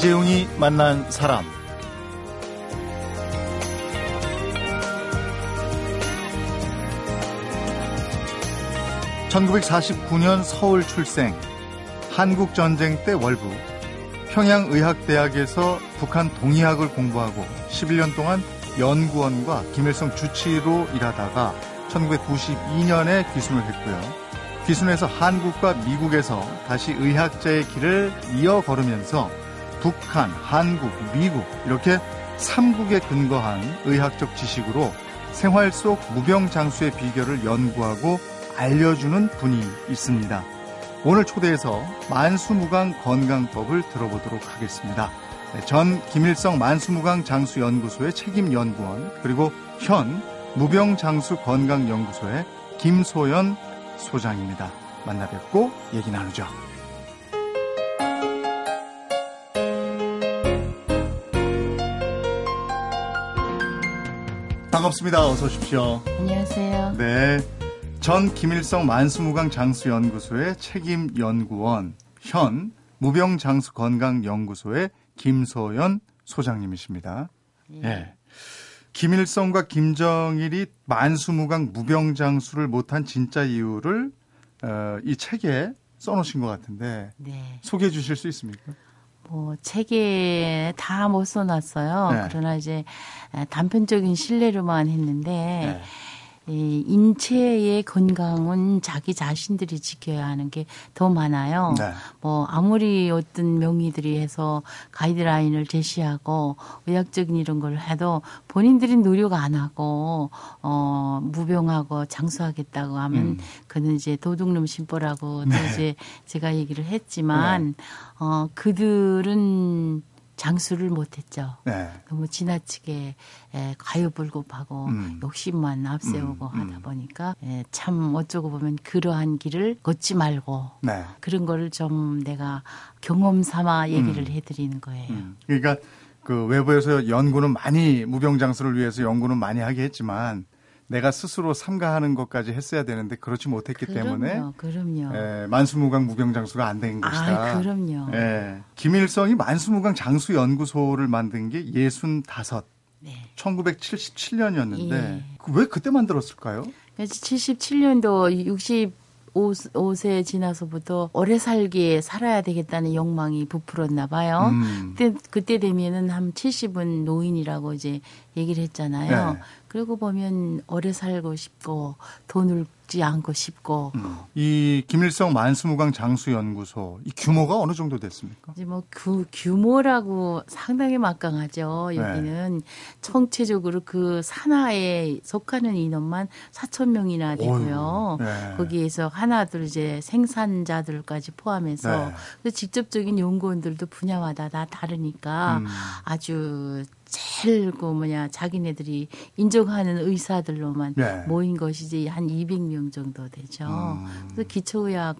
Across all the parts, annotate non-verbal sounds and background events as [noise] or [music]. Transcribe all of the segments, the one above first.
이재용이 만난 사람. (1949년) 서울 출생 한국 전쟁 때 월부 평양의학대학에서 북한 동의학을 공부하고 11년 동안 연구원과 김일성 주치로 일하다가 1992년에 귀순을 했고요. 귀순해서 한국과 미국에서 다시 의학자의 길을 이어 걸으면서 북한, 한국, 미국 이렇게 3국에 근거한 의학적 지식으로 생활 속 무병장수의 비결을 연구하고 알려주는 분이 있습니다. 오늘 초대해서 만수무강 건강법을 들어보도록 하겠습니다. 네, 전 김일성 만수무강 장수연구소의 책임연구원 그리고 현 무병장수 건강연구소의 김소연 소장입니다. 만나 뵙고 얘기 나누죠. 반갑습니다. 어서 오십시오. 안녕하세요. 네. 전 김일성 만수무강 장수연구소의 책임연구원, 현 무병장수건강연구소의 김소연 소장님이십니다. 예. 네. 김일성과 김정일이 만수무강 무병장수를 못한 진짜 이유를 어, 이 책에 써놓으신 것 같은데 네. 소개해 주실 수 있습니까? 뭐 책에 다 못 써놨어요. 네. 그러나 이제 단편적인 신뢰로만 했는데 네. 이 인체의 건강은 자기 자신들이 지켜야 하는 게 더 많아요. 네. 뭐 아무리 어떤 명의들이 해서 가이드라인을 제시하고 의학적인 이런 걸 해도 본인들이 노력 안 하고 어 무병하고 장수하겠다고 하면 음. 그는 이제 도둑놈 심보라고 네. 또 이제 제가 얘기를 했지만 네. 어 그들은 장수를 못했죠. 네. 너무 지나치게 에, 과유불급하고 음. 욕심만 앞세우고 음. 하다 음. 보니까 에, 참 어쩌고 보면 그러한 길을 걷지 말고 네. 그런 거를 좀 내가 경험 삼아 얘기를 음. 해드리는 거예요. 음. 그러니까 그 외부에서 연구는 많이 무병장수를 위해서 연구는 많이 하게 했지만 내가 스스로 삼가하는 것까지 했어야 되는데 그렇지 못했기 그럼요, 때문에 그럼요. 예, 만수무강 무병장수가 안 된 것이다. 아, 그럼요. 예, 김일성이 만수무강 장수 연구소를 만든 게 65. 네. 1977년이었는데 예. 왜 그때 만들었을까요? 77년도 60 5세 지나서부터 오래 살기에 살아야 되겠다는 욕망이 부풀었나 봐요. 음. 그때, 그때 되면은 한 70은 노인이라고 이제 얘기를 했잖아요. 네. 그러고 보면 오래 살고 싶고 돈을 죽지 않고 싶고. 음. 이 김일성 만수무강 장수연구소 이 규모가 어느 정도 됐습니까? 이제 뭐 그 규모라고 상당히 막강하죠. 여기는 네. 총체적으로 그 산하에 속하는 인원만 4천 명이나 되고요. 네. 거기에서 하나둘 이제 생산자들까지 포함해서 네. 직접적인 연구원들도 분야마다 다 다르니까 음. 아주 제일 그 뭐냐 자기네들이 인정하는 의사들로만 네. 모인 것이지 한 200명 정도 되죠. 음. 그래서 기초의학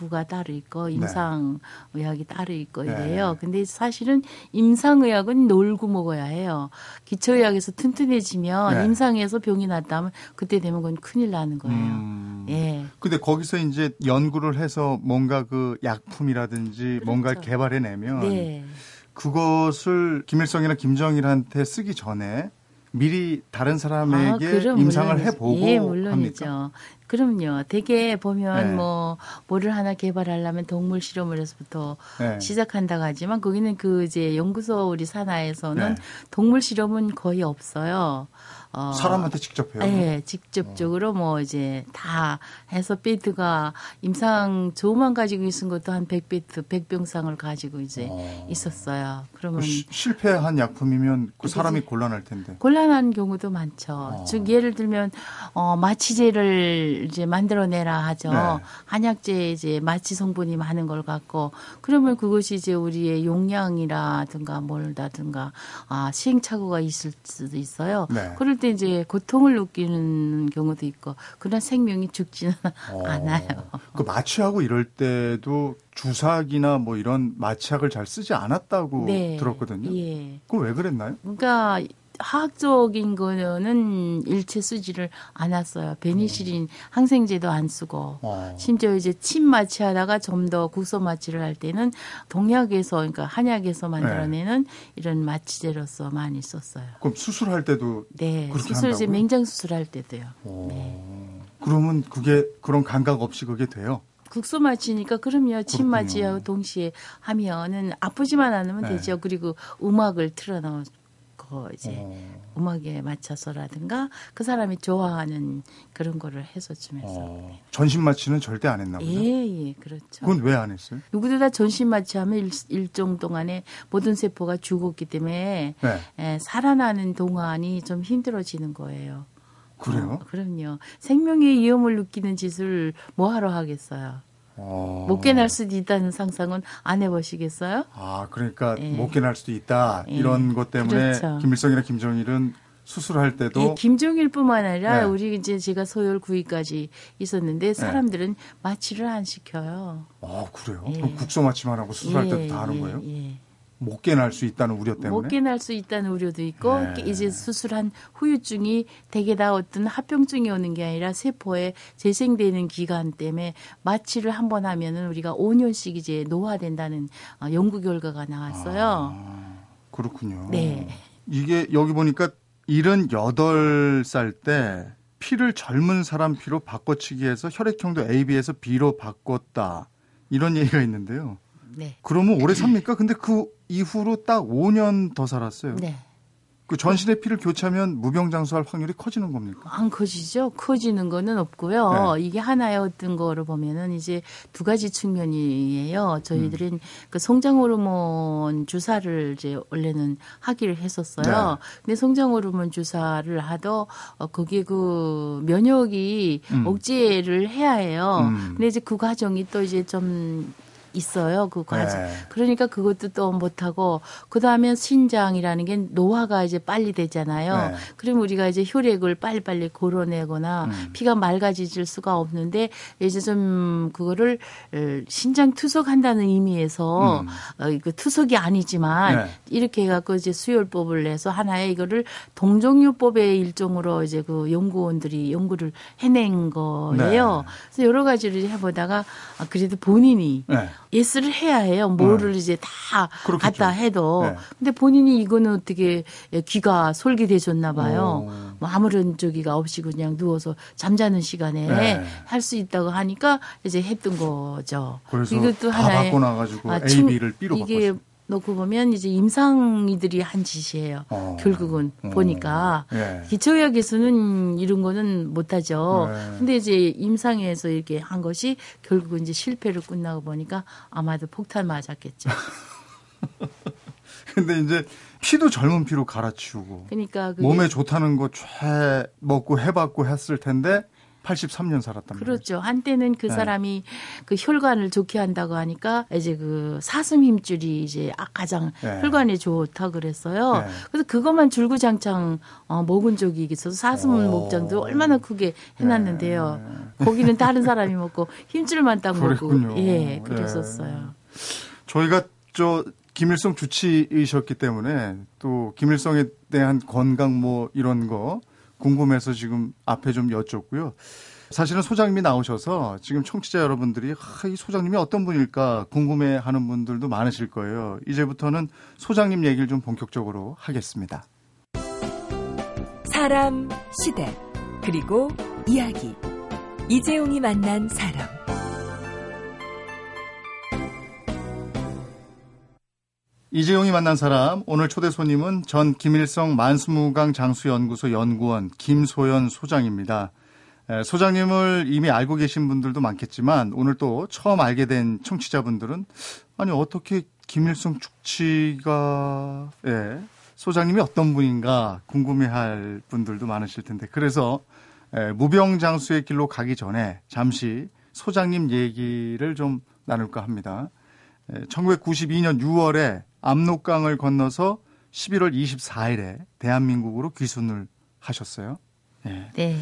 부가 따로 있고 네. 임상의학이 따로 있고 네. 이래요. 네. 근데 사실은 임상의학은 놀고 먹어야 해요. 기초의학에서 튼튼해지면 네. 임상에서 병이 났다면 그때 되면 그건 큰일 나는 거예요. 음. 예. 근데 거기서 이제 연구를 해서 뭔가 그 약품이라든지 그렇죠. 뭔가를 개발해내면 네. 그것을 김일성이나 김정일한테 쓰기 전에 미리 다른 사람에게 아, 임상을 물론이죠. 해보고 예, 물론이죠. 합니까? 그럼요. 대개 보면 네. 뭐 뭐를 하나 개발하려면 동물 실험을 해서부터 네. 시작한다고 하지만 거기는 그 이제 연구소 우리 산하에서는 네. 동물 실험은 거의 없어요. 어, 사람한테 직접 해요? 네, 직접적으로 어. 뭐 이제 다 해서 베드가 임상 조만 가지고 있은 것도 한 100베드, 100병상을 가지고 이제 어. 있었어요. 그러면 그 시, 실패한 약품이면 그 사람이 곤란할 텐데. 곤란한 경우도 많죠. 어. 즉 예를 들면 어 마취제를 이제 만들어내라 하죠. 네. 한약제 이제 마취 성분이 많은 걸 갖고 그러면 그것이 이제 우리의 용량이라든가 뭘다든가 아 시행착오가 있을 수도 있어요. 네. 그럴 때 이제 고통을 느끼는 경우도 있고 그런 생명이 죽지는 어. 않아요. 그 마취하고 이럴 때도 주사기나 뭐 이런 마취약을 잘 쓰지 않았다고 네. 들었거든요. 예. 그왜 그랬나요? 그러니까 화학적인 거는 일체 쓰지를 않았어요. 베니실린 항생제도 안 쓰고 어. 심지어 이제 침 마취하다가 좀더 국소 마취를 할 때는 동약에서 그러니까 한약에서 만들어내는 이런 마취제로서 많이 썼어요. 그럼 수술할 때도 네, 수술 이제? 맹장 수술할 때도요. 어. 그러면 그게 그런 감각 없이 그게 돼요? 국소 마취니까 그럼요. 침. 마취하고 동시에 하면은 아프지만 않으면 네. 되죠. 그리고 음악을 틀어놓고 이제 어. 음악에 맞춰서라든가 그 사람이 좋아하는 그런 거를 해서 주면서. 어. 전신 마취는 절대 안 했나 보죠? 예, 예, 그렇죠. 그건 왜 안 했어요? 누구도 다 전신 마취하면 일, 일정 동안에 모든 세포가 죽었기 때문에 네. 에, 살아나는 동안이 좀 힘들어지는 거예요. 그래요? 어, 그럼요. 생명의 위험을 느끼는 짓을 뭐 하러 하겠어요. 어. 못 깨날 수도 있다는 상상은 안 해보시겠어요? 아, 그러니까 예. 못 깨날 수도 있다. 예. 이런 것 때문에 그렇죠. 김일성이나 김정일은 수술할 때도 예, 김종일뿐만 아니라 네. 우리 이제 제가 소열 9위까지 있었는데 사람들은 마취를 안 시켜요. 아, 그래요? 예. 그럼 국소 마취만 하고 수술할 때도 다 하는 예, 거예요? 예. 못 깨날 수 있다는 우려 때문에? 못 깨날 수 있다는 우려도 있고 네. 이제 수술한 후유증이 대개 다 어떤 합병증이 오는 게 아니라 세포에 재생되는 기간 때문에 마취를 한 번 하면은 우리가 5년씩 이제 노화된다는 어, 연구 결과가 나왔어요. 아, 그렇군요. 네. 이게 여기 보니까 78살 때 피를 젊은 사람 피로 바꿔치기해서 혈액형도 AB에서 B로 바꿨다. 이런 얘기가 있는데요. 네. 그러면 오래 삽니까? 근데 그 이후로 딱 5년 더 살았어요. 네. 그 전신의 피를 교체하면 무병장수할 확률이 커지는 겁니까? 안 커지죠. 커지는 거는 없고요. 네. 이게 하나의 어떤 거를 보면은 이제 두 가지 측면이에요. 저희들은 그 성장 호르몬 주사를 이제 원래는 하기를 했었어요. 네. 근데 성장 호르몬 주사를 하도 어, 거기에 그 면역이 음. 억제를 해야 해요. 음. 근데 이제 그 과정이 또 이제 좀 있어요. 그 과정. 네. 그러니까 그것도 또 못하고, 그 다음에 신장이라는 게 노화가 이제 빨리 되잖아요. 네. 그럼 우리가 이제 효력을 빨리빨리 고러내거나 음. 피가 맑아질 수가 없는데, 이제 좀 그거를 어, 신장 투석한다는 의미에서, 음. 어, 이거 투석이 아니지만, 네. 이렇게 해갖고 이제 수혈법을 내서 하나의 이거를 동종요법의 일종으로 이제 그 연구원들이 연구를 해낸 거예요. 네. 그래서 여러 가지를 해보다가, 아, 그래도 본인이 네. 예스를 해야 해요. 뭐를 이제 다 그렇겠죠. 갖다 해도. 네. 근데 본인이 이거는 어떻게 귀가 솔깃해졌나 봐요. 오. 뭐 아무런 저기가 없이 그냥 누워서 잠자는 시간에 네. 할수 있다고 하니까 이제 했던 거죠. 이것도 다 하나의 아, B로 이게. 놓고 보면 이제 임상이들이 한 짓이에요. 어. 결국은 어. 보니까 예. 기초의학에서는 이런 거는 못하죠. 네. 근데 이제 임상에서 이렇게 한 것이 결국은 이제 실패로 끝나고 보니까 아마도 폭탄 맞았겠죠. [laughs] 근데 이제 피도 젊은 피로 갈아치우고 그러니까 몸에 좋다는 거 쫙 먹고 해봤고 했을 텐데 83년 살았단 말이에요. 그렇죠. 한때는 그 네. 사람이 그 혈관을 좋게 한다고 하니까 이제 그 사슴 힘줄이 이제 아- 가장 네. 혈관에 좋다 그랬어요. 네. 그래서 그것만 줄구장창 어, 먹은 적이 있어서 사슴 오. 목장도 얼마나 크게 해놨는데요. 거기는 다른 사람이 먹고 힘줄만 딱 먹고 네. 그랬군요. 예 그랬었어요. 저희가 저 김일성 주치의셨기 때문에 또 김일성에 대한 건강 뭐 이런 거 궁금해서 지금 앞에 좀 여쭙고요. 사실은 소장님이 나오셔서 지금 청취자 여러분들이 아, 이 소장님이 어떤 분일까 궁금해하는 분들도 많으실 거예요. 이제부터는 소장님 얘기를 좀 본격적으로 하겠습니다. 사람, 시대, 그리고 이야기. 이재용이 만난 사람. 이재용이 만난 사람 오늘 초대 손님은 전 김일성 만수무강 장수연구소 연구원 김소연 소장입니다. 에, 소장님을 이미 알고 계신 분들도 많겠지만 오늘 또 처음 알게 된 청취자분들은 아니 어떻게 김일성 축치가 예, 소장님이 어떤 분인가 궁금해할 분들도 많으실 텐데 그래서 에, 무병 장수의 길로 가기 전에 잠시 소장님 얘기를 좀 나눌까 합니다. 1992년 6월에 압록강을 건너서 11월 24일에 대한민국으로 귀순을 하셨어요. 예. 네.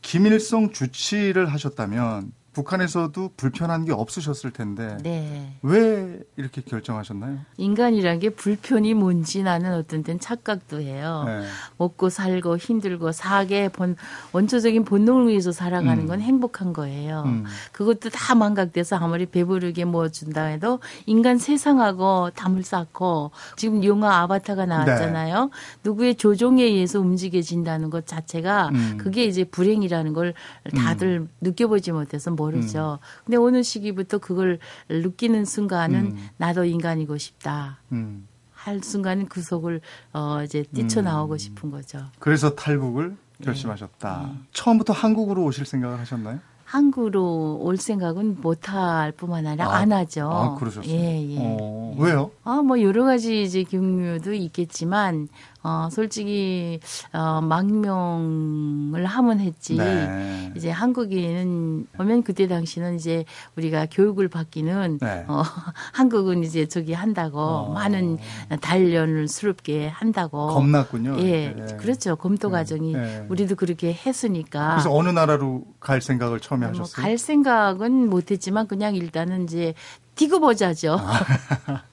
김일성 주치를 하셨다면 북한에서도 불편한 게 없으셨을 텐데 네. 왜 이렇게 결정하셨나요? 인간이란 게 불편이 뭔지 나는 어떤 땐 착각도 해요. 네. 먹고 살고 힘들고 사계 본 원초적인 본능을 위해서 살아가는 음. 건 행복한 거예요. 음. 그것도 다 망각돼서 아무리 배부르게 뭐 준다 해도 인간 세상하고 담을 쌓고 지금 영화 아바타가 나왔잖아요. 누구의 조종에 의해서 움직여진다는 것 자체가 음. 그게 이제 불행이라는 걸 다들 느껴보지 못해서 모르죠. 근데 어느 시기부터 그걸 느끼는 순간은 음. 나도 인간이고 싶다. 음. 할 순간 그 속을 어 이제 뛰쳐나오고 음. 싶은 거죠. 그래서 탈북을 결심하셨다. 처음부터 한국으로 오실 생각을 하셨나요? 한국으로 올 생각은 못할 뿐만 아니라 아, 안 하죠. 아, 그러셨어요? 예, 예. 어, 왜요? 아, 뭐 여러 가지 이제 경우도 있겠지만 어 솔직히 어 망명을 하면 했지. 네. 이제 한국에는 보면 그때 당시는 이제 우리가 교육을 받기는 네. 어 [laughs] 한국은 이제 저기 한다고 어. 많은 단련을 스럽게 한다고 겁났군요. 예, 네. 그렇죠. 검토 과정이 네. 우리도 그렇게 했으니까. 그래서 어느 나라로 갈 생각을 처음에 뭐 하셨어요? 갈 생각은 못했지만 그냥 일단은 이제 뛰고 보자죠. [laughs]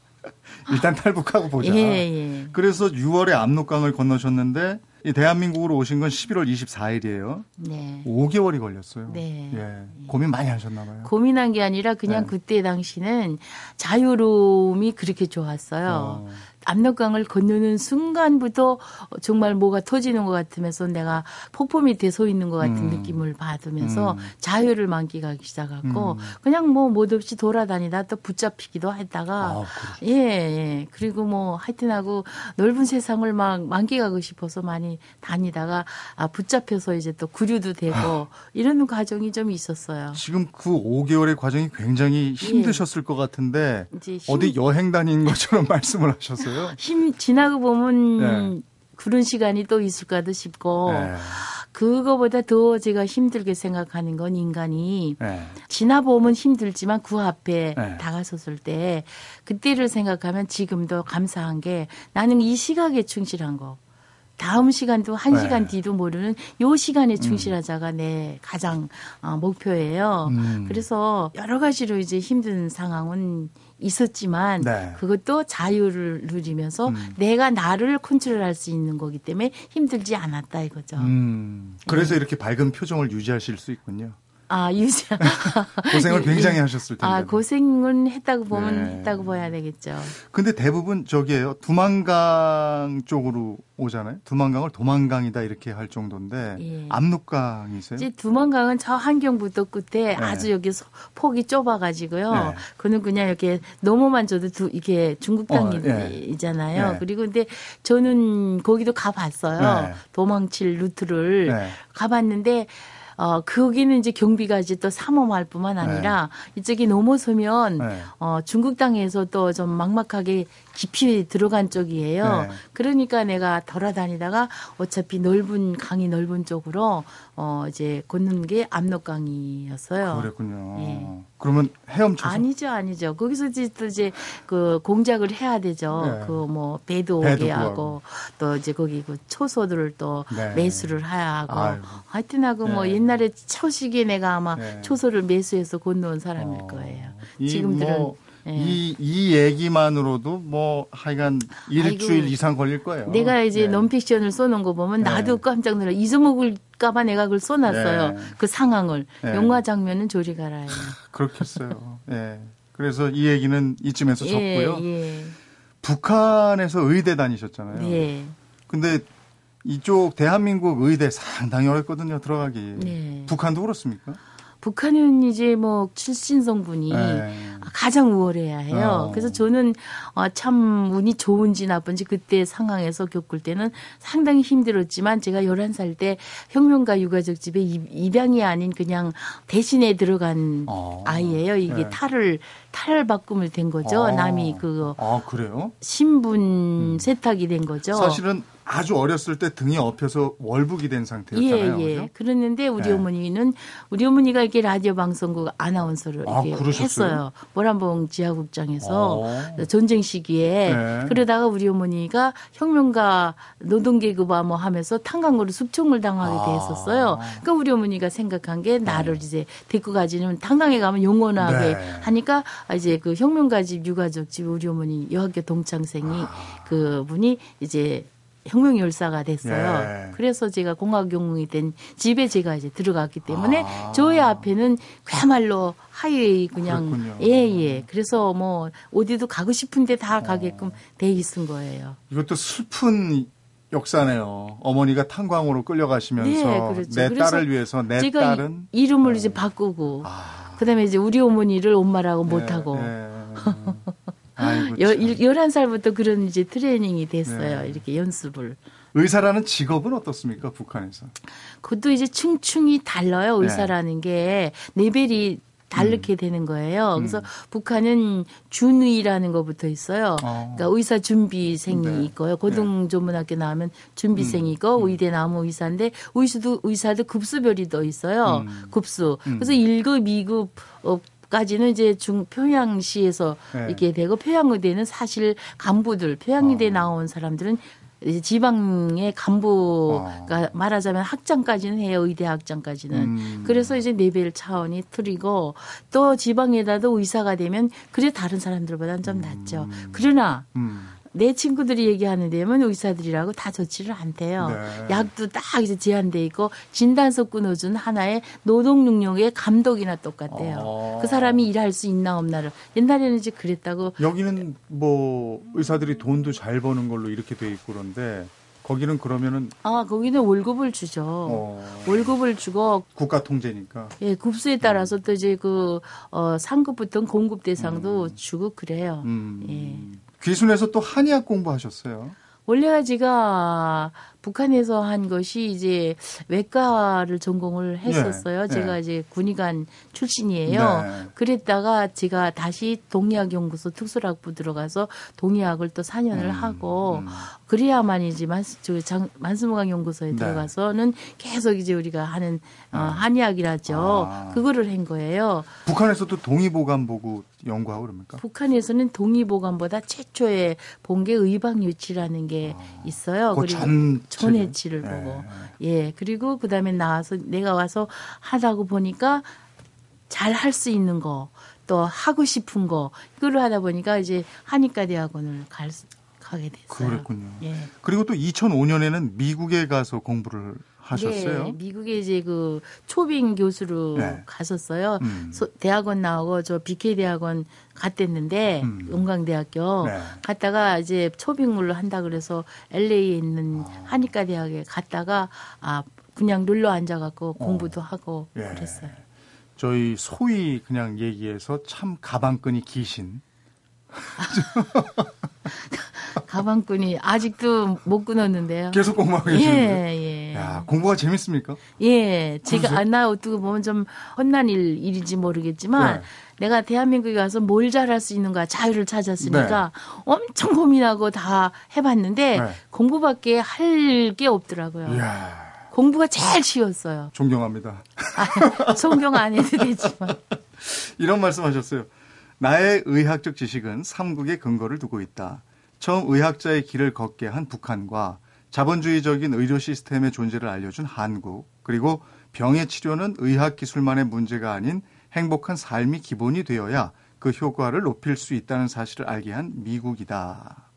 일단 탈북하고 보자. 예, 예. 그래서 6월에 압록강을 건너셨는데 이 대한민국으로 오신 건 11월 24일이에요. 네. 5개월이 걸렸어요. 네. 예. 고민 많이 하셨나 봐요. 고민한 게 아니라 그냥 네. 그때 당시는 자유로움이 그렇게 좋았어요. 어. 압록강을 건너는 순간부터 정말 뭐가 터지는 것 같으면서 내가 폭포 밑에 서 있는 것 같은 음. 느낌을 받으면서 음. 자유를 만끽하기 시작했고 음. 그냥 뭐 못없이 돌아다니다 또 붙잡히기도 했다가 아. 예, 예. 그리고 뭐 하여튼 하고 넓은 세상을 막 만끽하고 싶어서 많이 다니다가 아, 붙잡혀서 이제 또 구류도 되고 아. 이런 과정이 좀 있었어요. 지금 그 5개월의 과정이 굉장히 힘드셨을 것 같은데 어디 여행 다니는 것처럼 [laughs] 말씀을 하셨어요. 힘 지나고 보면 네. 그런 시간이 또 있을까도 싶고 네. 그거보다 더 제가 힘들게 생각하는 건 인간이 네. 지나보면 힘들지만 그 앞에 네. 다가섰을 때 그때를 생각하면 지금도 감사한 게 나는 이 시각에 충실한 거. 다음 시간도 한 네. 시간 뒤도 모르는 요 시간에 충실하자가 내 가장 어, 목표예요. 음. 그래서 여러 가지로 이제 힘든 상황은 있었지만 네. 그것도 자유를 누리면서 음. 내가 나를 컨트롤할 수 있는 거기 때문에 힘들지 않았다 이거죠. 음. 그래서 이렇게 밝은 표정을 유지하실 수 있군요. 아 유지 [laughs] 고생을 예, 굉장히 예. 하셨을 텐데. 아 고생은 했다고 보면 네. 했다고 봐야 되겠죠. 근데 대부분 저기에요. 두만강 쪽으로 오잖아요. 두만강을 도만강이다 이렇게 할 정도인데 예. 압록강이세요? 이제 두만강은 저 한경부터 끝에 네. 아주 여기 소- 폭이 좁아가지고요. 네. 그는 그냥 이렇게 넘어만 줘도 두, 이게 중국 어, 예. 땅이잖아요. 네. 그리고 근데 저는 거기도 가봤어요. 네. 도망칠 루트를 네. 가봤는데. 어, 거기는 이제 경비가 이제 또 삼엄할 뿐만 아니라 이쪽이 넘어서면 네. 어, 중국 땅에서 또 좀 막막하게 깊이 들어간 쪽이에요. 네. 그러니까 내가 돌아다니다가 어차피 넓은 강이 넓은 쪽으로 어 이제 걷는 게 압록강이었어요. 그랬군요. 예. 그러면 헤엄쳐서 아니죠, 아니죠. 거기서 이제 또 이제 그 공작을 해야 되죠. 네. 그뭐 배도 배도 오게 구하고. 하고 또 이제 거기 그 초소들을 또 네. 매수를 해야 하고 아이고. 하여튼 하고 뭐 네. 옛날에 초시기에 내가 아마 네. 초소를 매수해서 건너온 사람일 어, 거예요. 이 지금들은 뭐, 예. 이, 이 얘기만으로도 뭐 하여간 일주일 아이고. 이상 걸릴 거예요. 내가 이제 네. 논픽션을 써놓은 거 보면 네. 나도 깜짝 놀라 잊어먹을까봐 내가 그걸 써놨어요. 네. 그 상황을 네. 영화 장면은 조리 갈아요. 그렇겠어요. 예. 그래서 이 얘기는 이쯤에서 예, 접고요. 예, 북한에서 의대 다니셨잖아요. 예, 근데 이쪽 대한민국 의대 상당히 어렵거든요, 들어가기. 네. 북한도 그렇습니까? 북한은 이제 뭐 출신 성분이 네. 가장 우월해야 해요. 어. 그래서 저는 어, 참 운이 좋은지 나쁜지 그때 상황에서 겪을 때는 상당히 힘들었지만 제가 11살 때 혁명가 유가족 집에 입- 입양이 아닌 그냥 대신에 들어간 어. 아이예요. 이게 네. 탈을 탈 바꿈을 된 거죠. 어. 남이 그거 아, 그래요? 신분 세탁이 된 거죠. 사실은 아주 어렸을 때 등이 엎혀서 월북이 된 상태였잖아요. 예, 예. 그죠? 그랬는데 우리 네. 어머니는 우리 어머니가 이렇게 라디오 방송국 아나운서를 아? 했어요. 모란봉 지하국장에서 어. 전쟁 시기에 네. 그러다가 우리 어머니가 혁명가 노동계급화 뭐 하면서 탄광으로 숙청을 당하게 아. 됐었어요. 그러니까 우리 어머니가 생각한 게 나를 이제 데리고 가지는 탄광에 가면 영원하게 네. 하니까 이제 그 혁명가 집 유가족 집 우리 어머니 여학교 동창생이 아. 그 분이 이제 혁명 열사가 됐어요. 예. 그래서 제가 공학 영웅이 된 집에 제가 이제 들어갔기 때문에 아. 저의 앞에는 그야말로 하이웨이 그냥. 예예. 그래서 뭐 어디도 가고 싶은데 다 가게끔 돼 있은 거예요. 이것도 슬픈 역사네요. 어머니가 탄광으로 끌려가시면서 네, 그렇죠. 내 딸을 위해서 내 제가 딸은 이, 이름을 이제 바꾸고 아, 그다음에 이제 우리 어머니를 엄마라고 예, 못하고 예. [laughs] 아이고, 여, 참. 일- 열한 살부터 그런 이제 트레이닝이 됐어요. 네. 이렇게 연습을. 의사라는 직업은 어떻습니까? 북한에서. 그것도 이제 층층이 달라요. 네. 의사라는 게 레벨이 다르게 음. 되는 거예요. 그래서 북한은 준의라는 거 붙어 있어요. 어. 그러니까 의사 준비생이 네. 있고요. 고등전문학교 나오면 준비생이 있고 음. 의대 나오면 의사인데 의사도 의사도 급수별이 더 있어요. 음. 급수. 음. 그래서 1급, 2급 어, 까지는 이제 중 평양시에서 네. 이렇게 되고 평양의대는 사실 간부들 평양의대 어. 나온 사람들은 이제 지방의 간부가 말하자면 학장까지는 해요 의대 학장까지는 음. 그래서 이제 레벨 차원이 틀리고 또 지방에다도 의사가 되면 그래 다른 사람들보다는 좀 낫죠 그러나 음. 내 친구들이 얘기하는 데면 의사들이라고 다 좋지를 않대요. 네. 약도 딱 이제 제한돼 있고 진단서 끊어준 하나의 노동 능력의 감독이나 똑같대요. 어. 그 사람이 일할 수 있나 없나를 옛날에는 이제 그랬다고 여기는 뭐 의사들이 돈도 잘 버는 걸로 이렇게 돼 있고 그런데 거기는 그러면은 아 거기는 월급을 주죠. 어, 월급을 주고 국가 통제니까. 예 급수에 따라서 또 이제 그 어, 상급부터 공급 대상도 주고 그래요. 음. 예. 귀순에서 또 한의학 공부하셨어요. 원래가 제가 북한에서 한 것이 이제 외과를 전공을 했었어요. 네, 제가 네. 이제 군의관 출신이에요. 네. 그랬다가 제가 다시 동의학연구소 특수학부 들어가서 동의학을 또 4년을 음, 하고 음. 그래야만 이제 만수, 만수무강 연구소에 네. 들어가서는 계속 이제 우리가 하는 어, 한의학이라죠. 아. 그거를 한 거예요. 북한에서도 동의보감 보고 연구하고 그럽니까? 북한에서는 동의보감보다 최초에 본 게 의방유치라는 게 있어요. 그 전- 전해치를 예, 보고. 예. 그리고 그 다음에 나와서 내가 와서 하다고 보니까 잘 할 수 있는 거, 또 하고 싶은 거, 이거를 하다 보니까 이제 한의과 대학원을 갈, 수- 가게 됐어요. 그랬군요. 예. 그리고 또 2005년에는 미국에 가서 공부를 하셨어요. 네, 미국에 이제 그 초빙 교수로 네. 갔었어요. 음. 소- 대학원 나오고 저 BK 대학원 갔댔는데 음. 용강대학교 네. 갔다가 이제 초빙물로 한다 그래서 LA에 있는 아. 한의과 대학에 갔다가 아 그냥 눌러 앉아갖고 공부도 하고 예. 그랬어요. 저희 소위 그냥 얘기해서 참 가방끈이 기신. [laughs] 가방끈이 아직도 못 끊었는데요. 계속 공부하고 계시는데. 예, 예. 야, 공부가 재밌습니까? 예, 제가? 아, 나 어떻게 보면 좀 헛난 일, 일인지 모르겠지만 네. 내가 대한민국에 가서 뭘 잘할 수 있는가 자유를 찾았으니까 네. 엄청 고민하고 다 해봤는데 네. 공부밖에 할 게 없더라고요. 이야, 공부가 제일 쉬웠어요. 존경합니다. 아, 성경 안 해도 되지만. [laughs] 이런 말씀 하셨어요. 나의 의학적 지식은 삼국의 근거를 두고 있다. 처음 의학자의 길을 걷게 한 북한과 자본주의적인 의료 시스템의 존재를 알려준 한국, 그리고 병의 치료는 의학 기술만의 문제가 아닌 행복한 삶이 기본이 되어야 그 효과를 높일 수 있다는 사실을 알게 한 미국이다.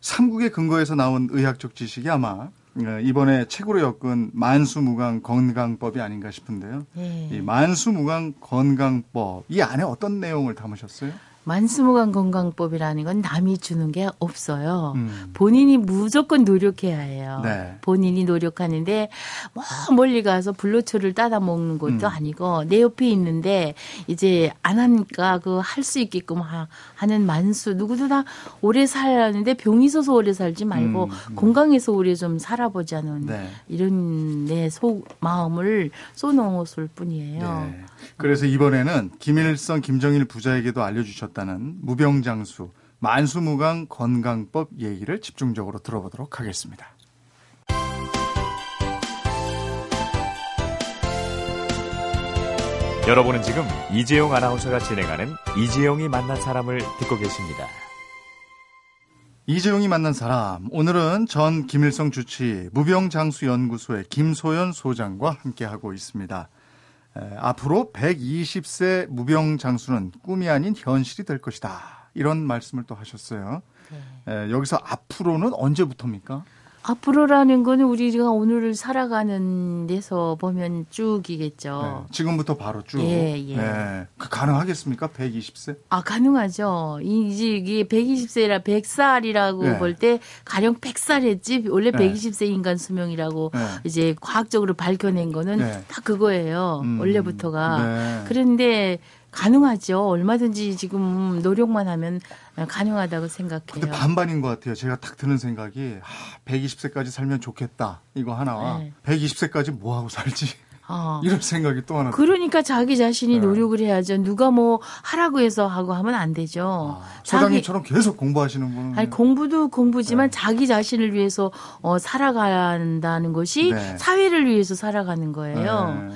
삼국의 근거에서 나온 의학적 지식이 아마 어, 이번에 책으로 엮은 만수무강 건강법이 아닌가 싶은데요. 예. 이 만수무강 건강법 이 안에 어떤 내용을 담으셨어요? 만수무강 건강법이라는 건 남이 주는 게 없어요. 음. 본인이 무조건 노력해야 해요. 네. 본인이 노력하는데 뭐 멀리 가서 불로초를 따다 먹는 것도 음. 아니고 내 옆에 있는데 이제 안 하니까 그 할 수 있게끔 하, 는 만수 누구도 다 오래 살았는데 병이 있어서 오래 살지 말고 음, 음. 건강해서 오래 좀 살아보자는 네. 이런 내 속 마음을 쏘놓았을 뿐이에요. 네. 그래서 이번에는 김일성, 김정일 부자에게도 알려주셨다는 무병장수 만수무강 건강법 얘기를 집중적으로 들어보도록 하겠습니다. 여러분은 지금 이재용 아나운서가 진행하는 이재용이 만난 사람을 듣고 계십니다. 이재용이 만난 사람 오늘은 전 김일성 주치 무병장수연구소의 김소연 소장과 함께하고 있습니다. 에, 앞으로 120세 무병 장수는 꿈이 아닌 현실이 될 것이다. 이런 말씀을 또 하셨어요. 에, 여기서 앞으로는 언제부터입니까? 앞으로라는 거는 우리가 오늘을 살아가는 데서 보면 쭉이겠죠. 네, 지금부터 바로 쭉. 예, 예. 네, 그 가능하겠습니까? 120세? 아, 가능하죠. 이- 이제 이게 120세라 100살이라고 네. 볼때 가령 100살 했지 원래 네. 120세 인간 수명이라고 네. 이제 과학적으로 밝혀낸 거는 네. 다 그거예요. 음, 원래부터가. 네. 그런데 가능하죠. 얼마든지 지금 노력만 하면 가능하다고 생각해요. 반반인 것 같아요. 제가 딱 드는 생각이 아, 120세까지 살면 좋겠다. 이거 하나와 네. 120세까지 뭐 하고 살지 어. [laughs] 이런 생각이 또 하나. 그러니까 자기 자신이 네. 노력을 해야죠. 누가 뭐 하라고 해서 하고 하면 안 되죠. 아, 소장님처럼 계속 공부하시는 분은 아니 공부도 공부지만 네. 자기 자신을 위해서 어, 살아간다는 것이 네. 사회를 위해서 살아가는 거예요.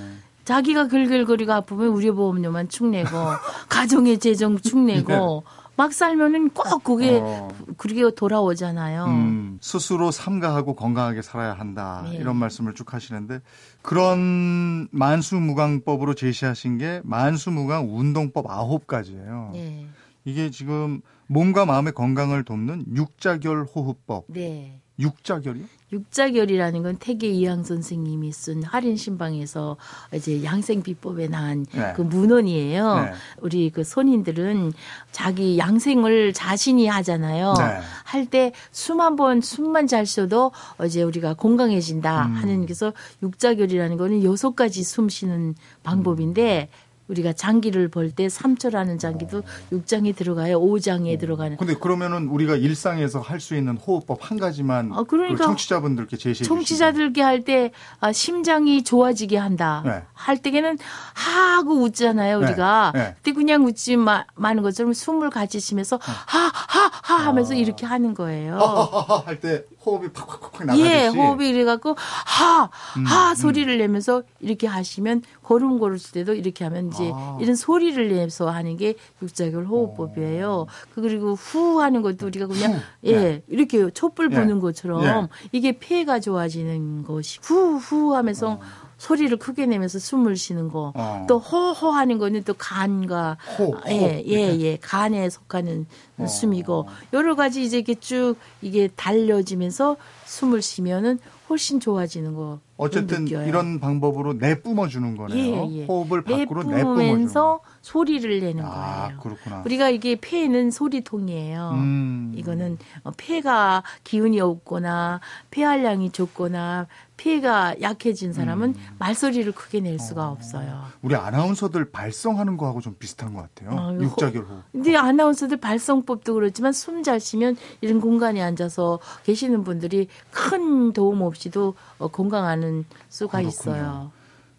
네. 자기가 글글거리고 아프면 의료 보험료만 축내고 [laughs] 가정의 재정 축내고 막 살면은 꼭 그게 네. 어. 그게 돌아오잖아요. 음, 스스로 삼가하고 건강하게 살아야 한다. 네. 이런 말씀을 쭉 하시는데 그런 만수무강법으로 제시하신 게 만수무강 운동법 아홉 가지예요. 네. 이게 지금 몸과 마음의 건강을 돕는 육자결 호흡법. 네. 육자결이요? 육자결이라는 건 태계 이항 선생님이 쓴 할인 신방에서 이제 양생 비법에 나온 네. 그 문헌이에요. 네. 우리 그 손님들은 자기 양생을 자신이 하잖아요. 네. 할때 숨 한 번 숨만 잘 쉬어도 이제 우리가 건강해진다 음. 하는 그래서 육자결이라는 거는 여섯 가지 숨 쉬는 방법인데 우리가 장기를 볼 때 3초라는 장기도 육장에 들어가요. 5장에 들어가는. 근데 그러면은 우리가 일상에서 할 수 있는 호흡법 한 가지만 아, 그러니까 그 청취자분들께 제시해 청취자들께 할 때 아, 심장이 좋아지게 한다. 네. 할 때에는 하고 웃잖아요, 우리가. 네. 근데 그냥 웃지 마, 마는 것처럼 숨을 같이 쉬면서 하, 하, 하 하면서 아. 이렇게 하는 거예요. [laughs] 할 때 호흡이 팍팍팍 나가듯이 예, 호흡이 이래갖고 하, 하 소리를 내면서 이렇게 하시면 걸음 걸을 때도 이렇게 하면 이제 아. 이런 소리를 내서 하는 게 육자결 호흡법이에요. 그 그리고 후 하는 것도 우리가 그냥 후. 예 네. 이렇게 촛불 예. 보는 것처럼 예. 이게 폐가 좋아지는 것이 후후 하면서 소리를 크게 내면서 숨을 쉬는 거. 어. 또 호호 하는 거는 또 간과 호, 호. 예, 예, 예. 간에 속하는 어. 숨이고 여러 가지 이제 이렇게 쭉 이게 달려지면서 숨을 쉬면은 훨씬 좋아지는 거. 어쨌든 느껴요. 이런 방법으로 내뿜어 주는 거네요. 예, 예. 호흡을 밖으로 내뿜으면서 거. 소리를 내는 아, 거예요. 그렇구나. 우리가 이게 폐는 소리통이에요. 음. 이거는 어, 폐가 기운이 없거나 폐활량이 적거나 폐가 약해진 사람은 음. 말소리를 크게 낼 수가 없어요. 우리 아나운서들 발성하는 거하고 좀 비슷한 것 같아요. 아, 이거 육자결 호흡. 근데 아나운서들 발성법도 그렇지만 숨 잘 쉬면 이런 공간에 앉아서 계시는 분들이 큰 도움 없이도 어, 건강하는 수가 그렇군요. 있어요.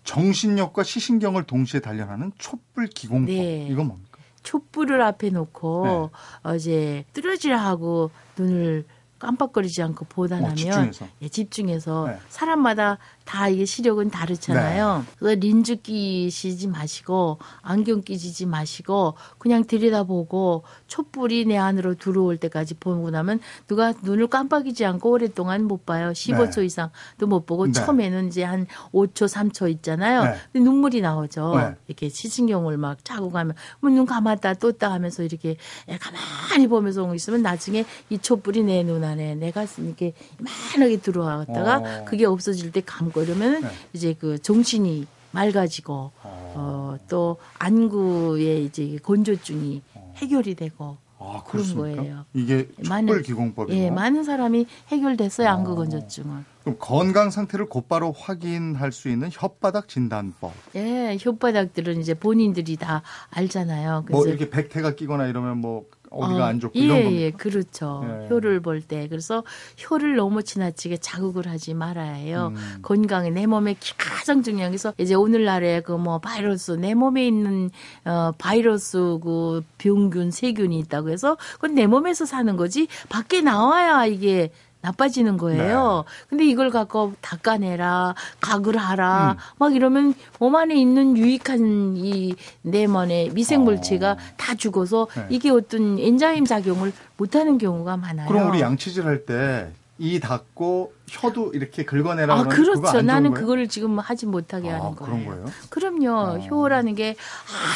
정신력과 시신경을 동시에 단련하는 촛불 기공법. 네. 이건 뭡니까? 촛불을 앞에 놓고 어, 이제 뚫어지라 하고 눈을 깜빡거리지 않고 보단하면 어, 집중해서. 예, 집중해서 네. 사람마다 다 이게 시력은 다르잖아요. 그래서 린즈 끼시지 마시고 안경 끼시지 마시고 그냥 들여다보고 촛불이 내 안으로 들어올 때까지 보고 나면 누가 눈을 깜빡이지 않고 오랫동안 못 봐요. 15초 네. 이상도 못 보고 네. 처음에는 이제 한 5초, 3초 있잖아요. 네. 근데 눈물이 나오죠. 네. 이렇게 시신경을 막 짜고 가면 뭐눈 감았다 떴다 하면서 이렇게 가만히 보면서 있으면 나중에 이 촛불이 내 눈 안에 내 가슴 이렇게 이만하게 들어왔다가 어. 그게 없어질 때 감고 이러면은 네. 이제 그 정신이 맑아지고 어, 또 안구의 이제 건조증이 해결이 되고 아, 그런 그렇습니까? 거예요. 이게 촛불 기공법이고. 예, 많은 사람이 해결됐어요 안구 어. 건조증은. 그럼 건강 상태를 곧바로 확인할 수 있는 혓바닥 진단법. 예, 혓바닥들은 이제 본인들이 다 알잖아요. 뭐 그래서 이렇게 백태가 끼거나 이러면 뭐 어디가 어, 안 좋고 예, 이런 겁니다. 예, 그렇죠. 예. 혀를 볼 때. 그래서 혀를 너무 지나치게 자극을 하지 말아야 해요. 음. 건강에 내 몸에 가장 중요한 게서 이제 오늘날에 그 뭐 바이러스 내 몸에 있는 어 바이러스 그 병균 세균이 있다고 해서 그건 내 몸에서 사는 거지 밖에 나와야 이게 나빠지는 거예요. 네. 근데 이걸 갖고 닦아내라, 각을 하라, 음. 막 이러면 몸 안에 있는 유익한 이 내면의 미생물체가 어. 다 죽어서 네. 이게 어떤 엔자임 작용을 못하는 경우가 많아요. 그럼 우리 양치질 할 때 이 닫고 혀도 이렇게 긁어내라 아, 그렇죠. 나는 거예요? 그거를 지금 하지 못하게 아, 하는 거예요. 거예요? 그럼요. 어. 혀라는 게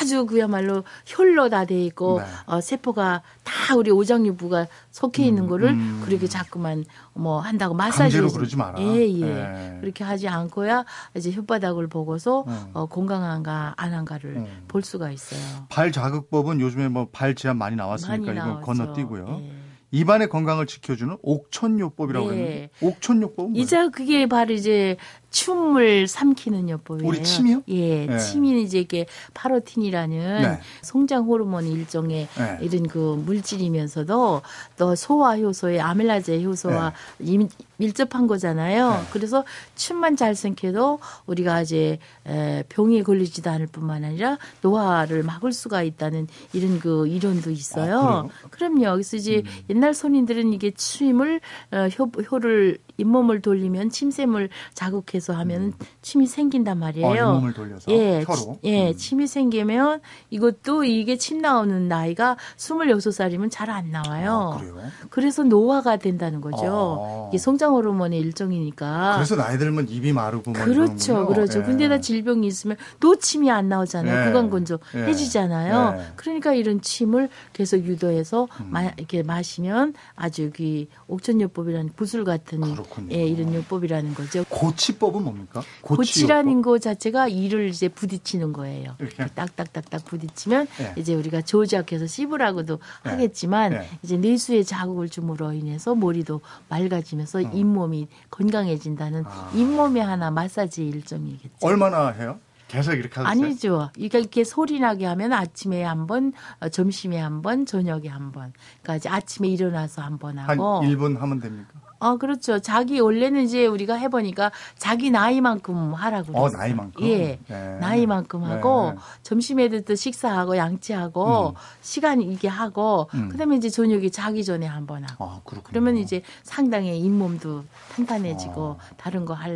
아주 그야말로 혈로 다 돼 있고 네. 어, 세포가 다 우리 오장육부가 속해 있는 음, 거를 음. 그렇게 자꾸만 뭐 한다고 마사지 강제로 그러지 마라. 예, 예. 예. 그렇게 하지 않고야 이제 혓바닥을 보고서 음. 어, 건강한가 안 한가를 음. 볼 수가 있어요. 발 자극법은 요즘에 뭐 발 제한 많이 나왔으니까 많이 나왔죠. 건너뛰고요. 예. 입안의 건강을 지켜주는 옥천요법이라고 네. 했는데 옥천요법은 뭐예요? 이제 그게 바로 이제 춤을 삼키는 요법이에요. 우리 침이요? 예, 네. 침이 이제 이게 파로틴이라는 네. 성장 호르몬 일종의 네. 이런 그 물질이면서도 또 소화 효소에 아밀라제 효소와 임- 밀접한 거잖아요. 네. 그래서 춤만 잘 삼켜도 우리가 이제 에, 병에 걸리지도 않을 뿐만 아니라 노화를 막을 수가 있다는 이런 그 이론도 있어요. 아, 그럼요. 그래서 이제 음. 옛날 손님들은 이게 침을 어, 혀, 혀를 잇몸을 돌리면 침샘을 자극해서 하면 침이 생긴단 말이에요. 아, 잇몸을 돌려서 예. 치- 예, 음. 침이 생기면 이것도 이게 침 나오는 나이가 26살이면 잘 안 나와요. 아? 그래서 노화가 된다는 거죠. 아. 이게 성장 호르몬의 일종이니까. 그래서 나이 들면 입이 마르고 뭐 그렇죠. 그렇죠. 예. 근데 다 질병이 있으면 또 침이 안 나오잖아요. 예. 그건 건조 예. 해지잖아요. 예. 그러니까 이런 침을 계속 유도해서 음. 마, 이렇게 마시면 아주 여기 옥천요법이라는 구슬 같은 그렇군요. 예, 이런 요법이라는 거죠. 고치법 은 뭡니까? 고치라는 거 자체가 이를 이제 부딪히는 거예요. 이렇게? 딱딱딱딱 부딪히면 예. 이제 우리가 조작해서 씹으라고도 예. 하겠지만 예. 이제 뇌수에 자극을 줌으로 인해서 머리도 맑아지면서 잇몸이 건강해진다는 아. 잇몸의 하나 마사지 일종이겠죠. 얼마나 해요? 계속 이렇게 하세요? 아니죠. 이게 이렇게 소리 나게 하면 아침에 한 번, 어, 점심에 한 번, 저녁에 한 번. 그러니까 아침에 일어나서 한번한 하고. 1분 하면 됩니까? 어, 그렇죠. 자기 원래는 이제 우리가 해보니까 자기 나이만큼 하라고. 어. 나이만큼? 예. 네. 나이만큼 하고 네. 점심에도 또 식사하고 양치하고 음. 시간 이게 하고 음. 그다음에 이제 저녁에 자기 전에 한 번 하고. 아. 그러면 이제 상당히 잇몸도 탄탄해지고 어. 다른 거하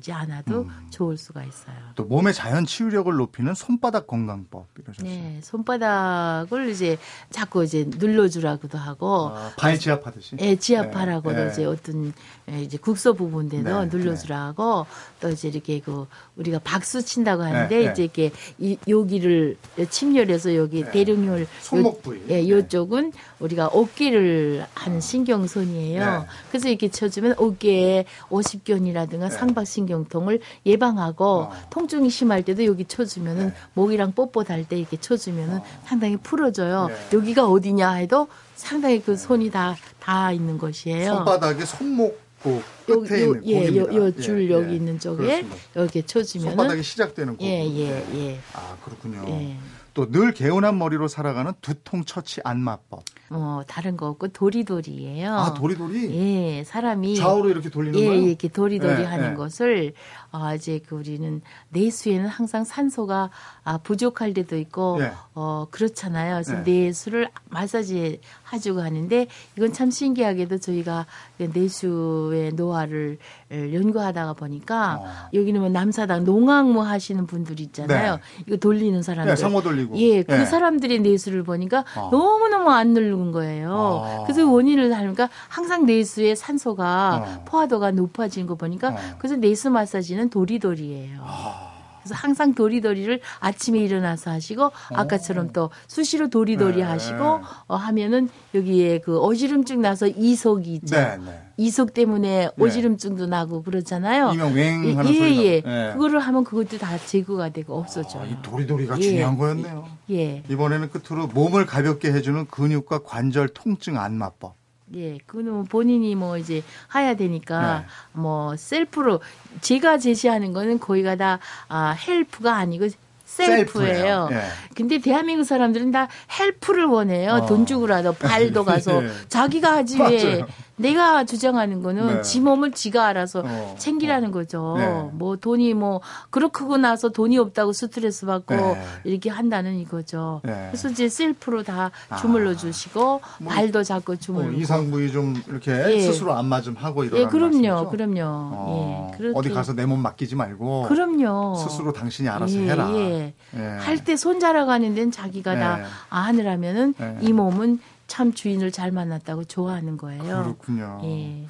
지 않아도 음. 좋을 수가 있어요. 또 몸의 자연 치유력을 높이는 손바닥 건강법 이러셨어요. 네, 손바닥을 이제 자꾸 이제 눌러주라고도 하고, 아, 발 지압하듯이. 예, 지압하라고도 네, 네. 이제 어떤 예, 이제 국소 부분대도 네, 눌러주라고 또 이제 이렇게 그 우리가 박수 친다고 하는데 네, 네. 이제 이렇게 이, 여기를 침열해서 여기 네. 대령혈 손목 부위. 예, 네. 요쪽은 우리가 어깨를 하는 신경선이에요. 네. 그래서 이렇게 쳐주면 어깨에 오십견이라든가 네. 상박신경통을 예방하고 어. 통증이 심할 때도 여기 쳐주면은 네. 목이랑 뽀뽀달 때 이렇게 쳐주면은 상당히 풀어져요. 네. 여기가 어디냐 해도 상당히 그 손이 다 다 있는 것이에요. 손바닥에 손목 그 요, 끝에 요, 있는 예, 요, 고기입니다. 요줄 예, 여기 예. 있는 쪽에 그렇습니다. 이렇게 쳐주면은 손바닥이 시작되는 고기. 예, 예, 예. 아, 그렇군요. 예. 또 늘 개운한 머리로 살아가는 두통 처치 안마법. 뭐 다른 거 없고 도리도리예요. 아, 도리도리? 예, 사람이 좌우로 이렇게 돌리는 예, 거예요? 이렇게 도리도리 예, 하는 예. 것을 아, 이제 그 우리는 내수에는 항상 산소가 아, 부족할 때도 있고 예. 어 그렇잖아요. 그래서 예. 내수를 마사지 해주고 하는데 이건 참 신기하게도 저희가 내수의 노화를 연구하다가 보니까 어. 여기는 뭐 남사당 농악무 하시는 분들 있잖아요. 이거 돌리는 사람들. 네, 돌리고. 예, 그 예. 사람들의 내수를 보니까 어. 너무너무 안 누른 거예요. 아. 그래서 원인을 다니까 항상 내수에 산소가 어. 포화도가 높아진 거 보니까 어. 그래서 내수 마사지는 도리도리예요. 아. 그래서 항상 도리도리를 아침에 일어나서 하시고 아까처럼 또 수시로 도리도리 네. 하시고 어, 하면은 여기에 그 어지럼증 나서 이속이 있죠. 네, 네. 이속 때문에 어지럼증도 나고 그러잖아요. 이명 웽 예, 예. 예. 예. 그거를 하면 그것도 다 제거가 되고 아, 없어져요. 이 도리도리가 예. 중요한 거였네요. 예. 이번에는 끝으로 몸을 가볍게 해주는 근육과 관절 통증 안마법. 예, 그거는 뭐 본인이 뭐 이제 해야 되니까 네. 뭐 셀프로 제가 제시하는 거는 거기가 다 아, help가 아니고 셀프예요. 예. 근데 대한민국 사람들은 다 help를 원해요. 어. 돈 주고라도 발도 [laughs] 가서 예. 자기가 하지 왜. 내가 주장하는 거는 네. 지 몸을 지가 알아서 어. 챙기라는 거죠. 네. 뭐 돈이 뭐 그렇고 나서 돈이 없다고 스트레스 받고 네. 이렇게 한다는 이거죠. 네. 그래서 이제 셀프로 다 주물러 주시고 발도 자꾸 뭐 주물러. 이상 부위 좀 이렇게 예. 스스로 안맞음 하고 이러는 예, 그럼요, 말씀이죠? 그럼요. 어, 예. 어디 가서 내 몸 맡기지 말고 그럼요. 스스로 당신이 알아서 예, 해라. 예. 예. 할때 손자락 하는 데는 자기가 네. 다 하느라면은 네. 이 몸은 참 주인을 잘 만났다고 좋아하는 거예요. 그렇군요. 예.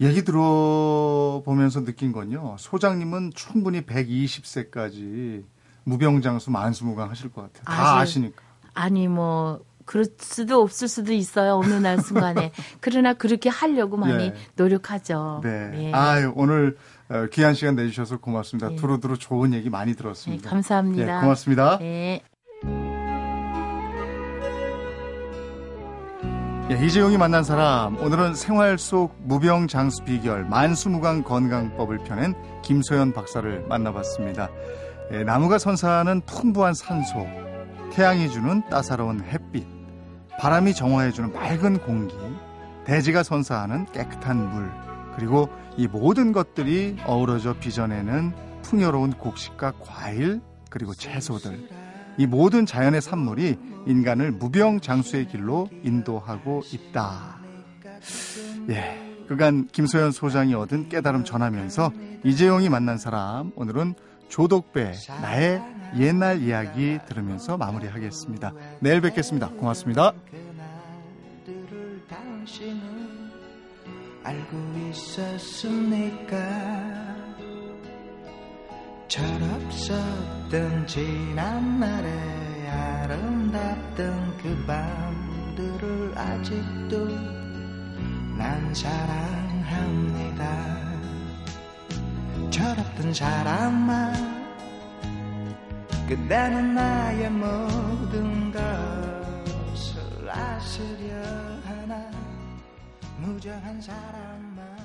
얘기 들어보면서 느낀 건요. 소장님은 충분히 120세까지 무병장수 만수무강 하실 것 같아요. 다 아실- 아시니까. 아니 뭐 그럴 수도 없을 수도 있어요. 어느 날 순간에. [laughs] 그러나 그렇게 하려고 많이 예. 노력하죠. 네. 예. 아유, 오늘 어, 귀한 시간 내주셔서 고맙습니다. 예. 두루두루 좋은 얘기 많이 네, 들었습니다. 감사합니다. 예, 고맙습니다. 네. 예, 이재용이 만난 사람 오늘은 생활 속 무병 장수 비결 만수무강 건강법을 펴낸 김소연 박사를 만나봤습니다. 예, 나무가 선사하는 풍부한 산소, 태양이 주는 따사로운 햇빛, 바람이 정화해주는 맑은 공기, 대지가 선사하는 깨끗한 물, 그리고 이 모든 것들이 어우러져 빚어내는 풍요로운 곡식과 과일, 그리고 채소들. 이 모든 자연의 산물이 인간을 무병장수의 길로 인도하고 있다. 예. 그간 김소연 소장이 얻은 깨달음 전하면서 이재용이 만난 사람 오늘은 조덕배 나의 옛날 이야기 들으면서 마무리하겠습니다. 내일 뵙겠습니다. 고맙습니다. 그날들을 당신은 알고 있었습니까? 철없었던 지난날의 아름답던 그 밤들을 아직도 난 사랑합니다. 철없던 사람아 그대는 나의 모든 것을 아시려 하나 무정한 사람만